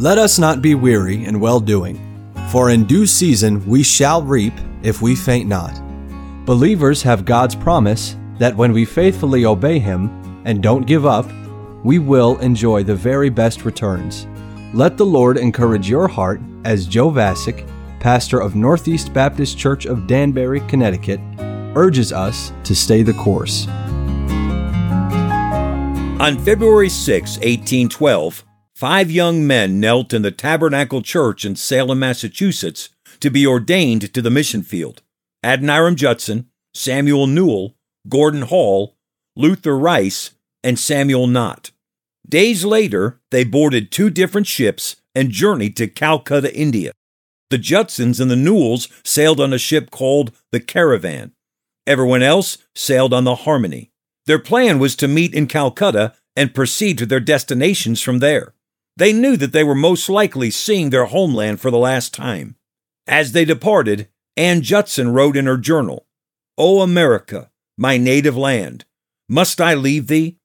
Let us not be weary in well doing, for in due season we shall reap if we faint not. Believers have God's promise that when we faithfully obey Him and don't give up, we will enjoy the very best returns. Let the Lord encourage your heart as Joe Vasick, pastor of Northeast Baptist Church of Danbury, Connecticut, urges us to stay the course. On February 6, 1812, five young men knelt in the Tabernacle Church in Salem, Massachusetts, to be ordained to the mission field. Adoniram Judson, Samuel Newell, Gordon Hall, Luther Rice, and Samuel Nott. Days later, they boarded two different ships and journeyed to Calcutta, India. The Judsons and the Newells sailed on a ship called the Caravan. Everyone else sailed on the Harmony. Their plan was to meet in Calcutta and proceed to their destinations from there. They knew that they were most likely seeing their homeland for the last time. As they departed, Anne Judson wrote in her journal, O America, my native land, must I leave thee?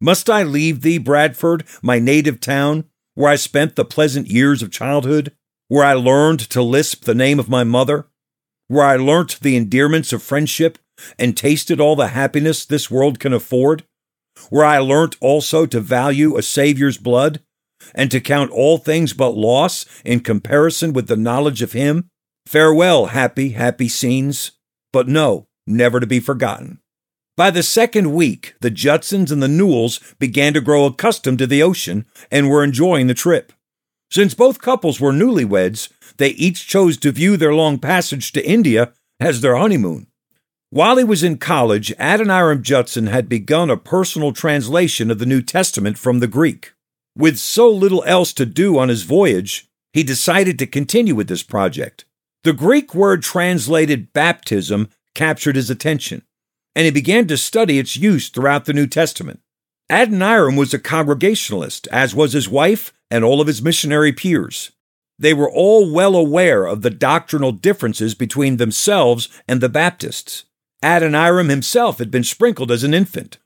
Must I leave thee, Bradford, my native town, where I spent the pleasant years of childhood, where I learned to lisp the name of my mother, where I learnt the endearments of friendship and tasted all the happiness this world can afford, where I learnt also to value a Saviour's blood, and to count all things but loss in comparison with the knowledge of him? Farewell, happy, happy scenes, but no, never to be forgotten. By the second week, the Judsons and the Newells began to grow accustomed to the ocean and were enjoying the trip. Since both couples were newlyweds, they each chose to view their long passage to India as their honeymoon. While he was in college, Adoniram Judson had begun a personal translation of the New Testament from the Greek. With so little else to do on his voyage, he decided to continue with this project. The Greek word translated baptism captured his attention, and he began to study its use throughout the New Testament. Adoniram was a Congregationalist, as was his wife and all of his missionary peers. They were all well aware of the doctrinal differences between themselves and the Baptists. Adoniram himself had been sprinkled as an infant.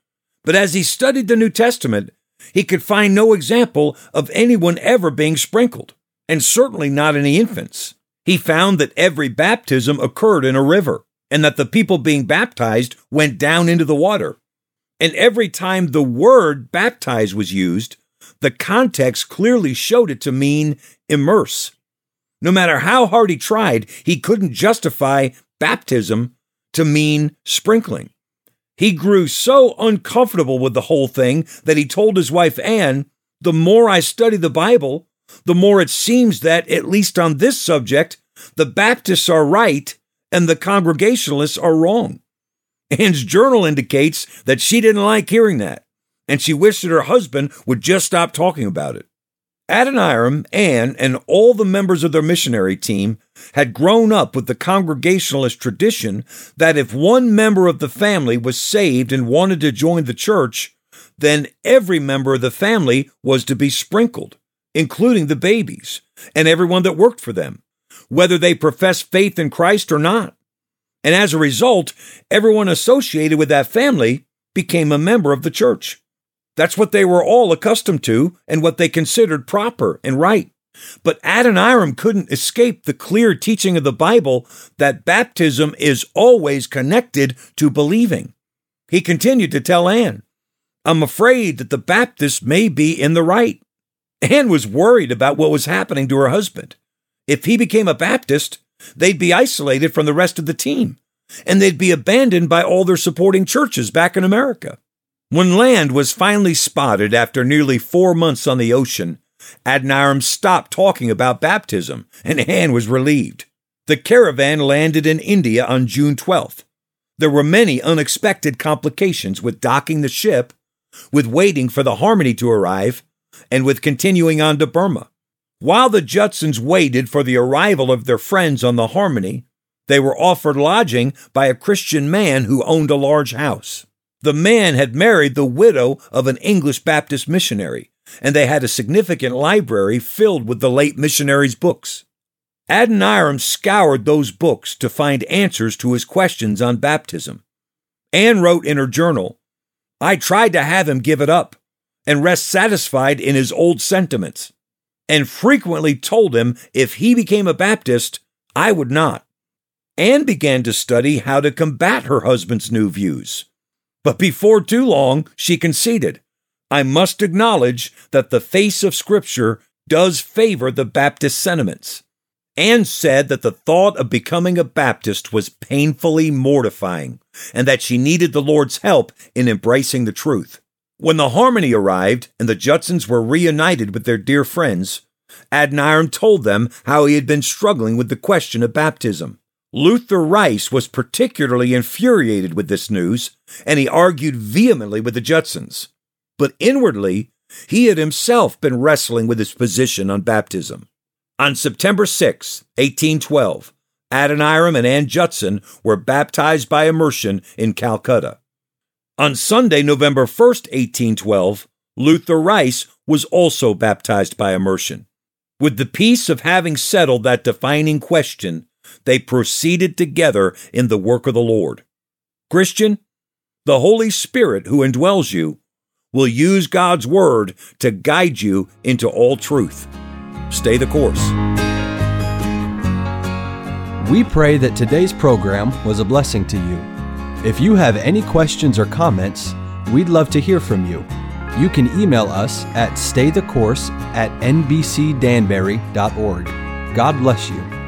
But as he studied the New Testament, he could find no example of anyone ever being sprinkled, and certainly not any infants. He found that every baptism occurred in a river, and that the people being baptized went down into the water. And every time the word baptize was used, the context clearly showed it to mean immerse. No matter how hard he tried, he couldn't justify baptism to mean sprinkling. He grew so uncomfortable with the whole thing that he told his wife Anne, The more I study the Bible, the more it seems that, at least on this subject, the Baptists are right and the Congregationalists are wrong. Anne's journal indicates that she didn't like hearing that, and she wished that her husband would just stop talking about it. Adoniram, Anne, and all the members of their missionary team had grown up with the Congregationalist tradition that if one member of the family was saved and wanted to join the church, then every member of the family was to be sprinkled, including the babies and everyone that worked for them, whether they professed faith in Christ or not. And as a result, everyone associated with that family became a member of the church. That's what they were all accustomed to and what they considered proper and right. But Adoniram couldn't escape the clear teaching of the Bible that baptism is always connected to believing. He continued to tell Anne, I'm afraid that the Baptists may be in the right. Anne was worried about what was happening to her husband. If he became a Baptist, they'd be isolated from the rest of the team, and they'd be abandoned by all their supporting churches back in America. When land was finally spotted after nearly four months on the ocean, Adoniram stopped talking about baptism, and Anne was relieved. The caravan landed in India on June 12th. There were many unexpected complications with docking the ship, with waiting for the Harmony to arrive, and with continuing on to Burma. While the Judsons waited for the arrival of their friends on the Harmony, they were offered lodging by a Christian man who owned a large house. The man had married the widow of an English Baptist missionary, and they had a significant library filled with the late missionary's books. Adoniram scoured those books to find answers to his questions on baptism. Anne wrote in her journal, I tried to have him give it up and rest satisfied in his old sentiments. and frequently told him if he became a Baptist, I would not. Anne began to study how to combat her husband's new views. But before too long, she conceded. I must acknowledge that the face of Scripture does favor the Baptist sentiments. and said that the thought of becoming a Baptist was painfully mortifying and that she needed the Lord's help in embracing the truth. When the harmony arrived and the Judsons were reunited with their dear friends, Adoniram told them how he had been struggling with the question of baptism. Luther Rice was particularly infuriated with this news, and he argued vehemently with the Judsons. But inwardly, he had himself been wrestling with his position on baptism. On September 6, 1812, Adoniram and Ann Judson were baptized by immersion in Calcutta. On Sunday, November 1st, 1812, Luther Rice was also baptized by immersion. With the peace of having settled that defining question, they proceeded together in the work of the Lord. Christian, the Holy Spirit who indwells you will use God's Word to guide you into all truth. Stay the course. We pray that today's program was a blessing to you. If you have any questions or comments, we'd love to hear from you. You can email us at staythecourse at nbcdanbury.org. God bless you.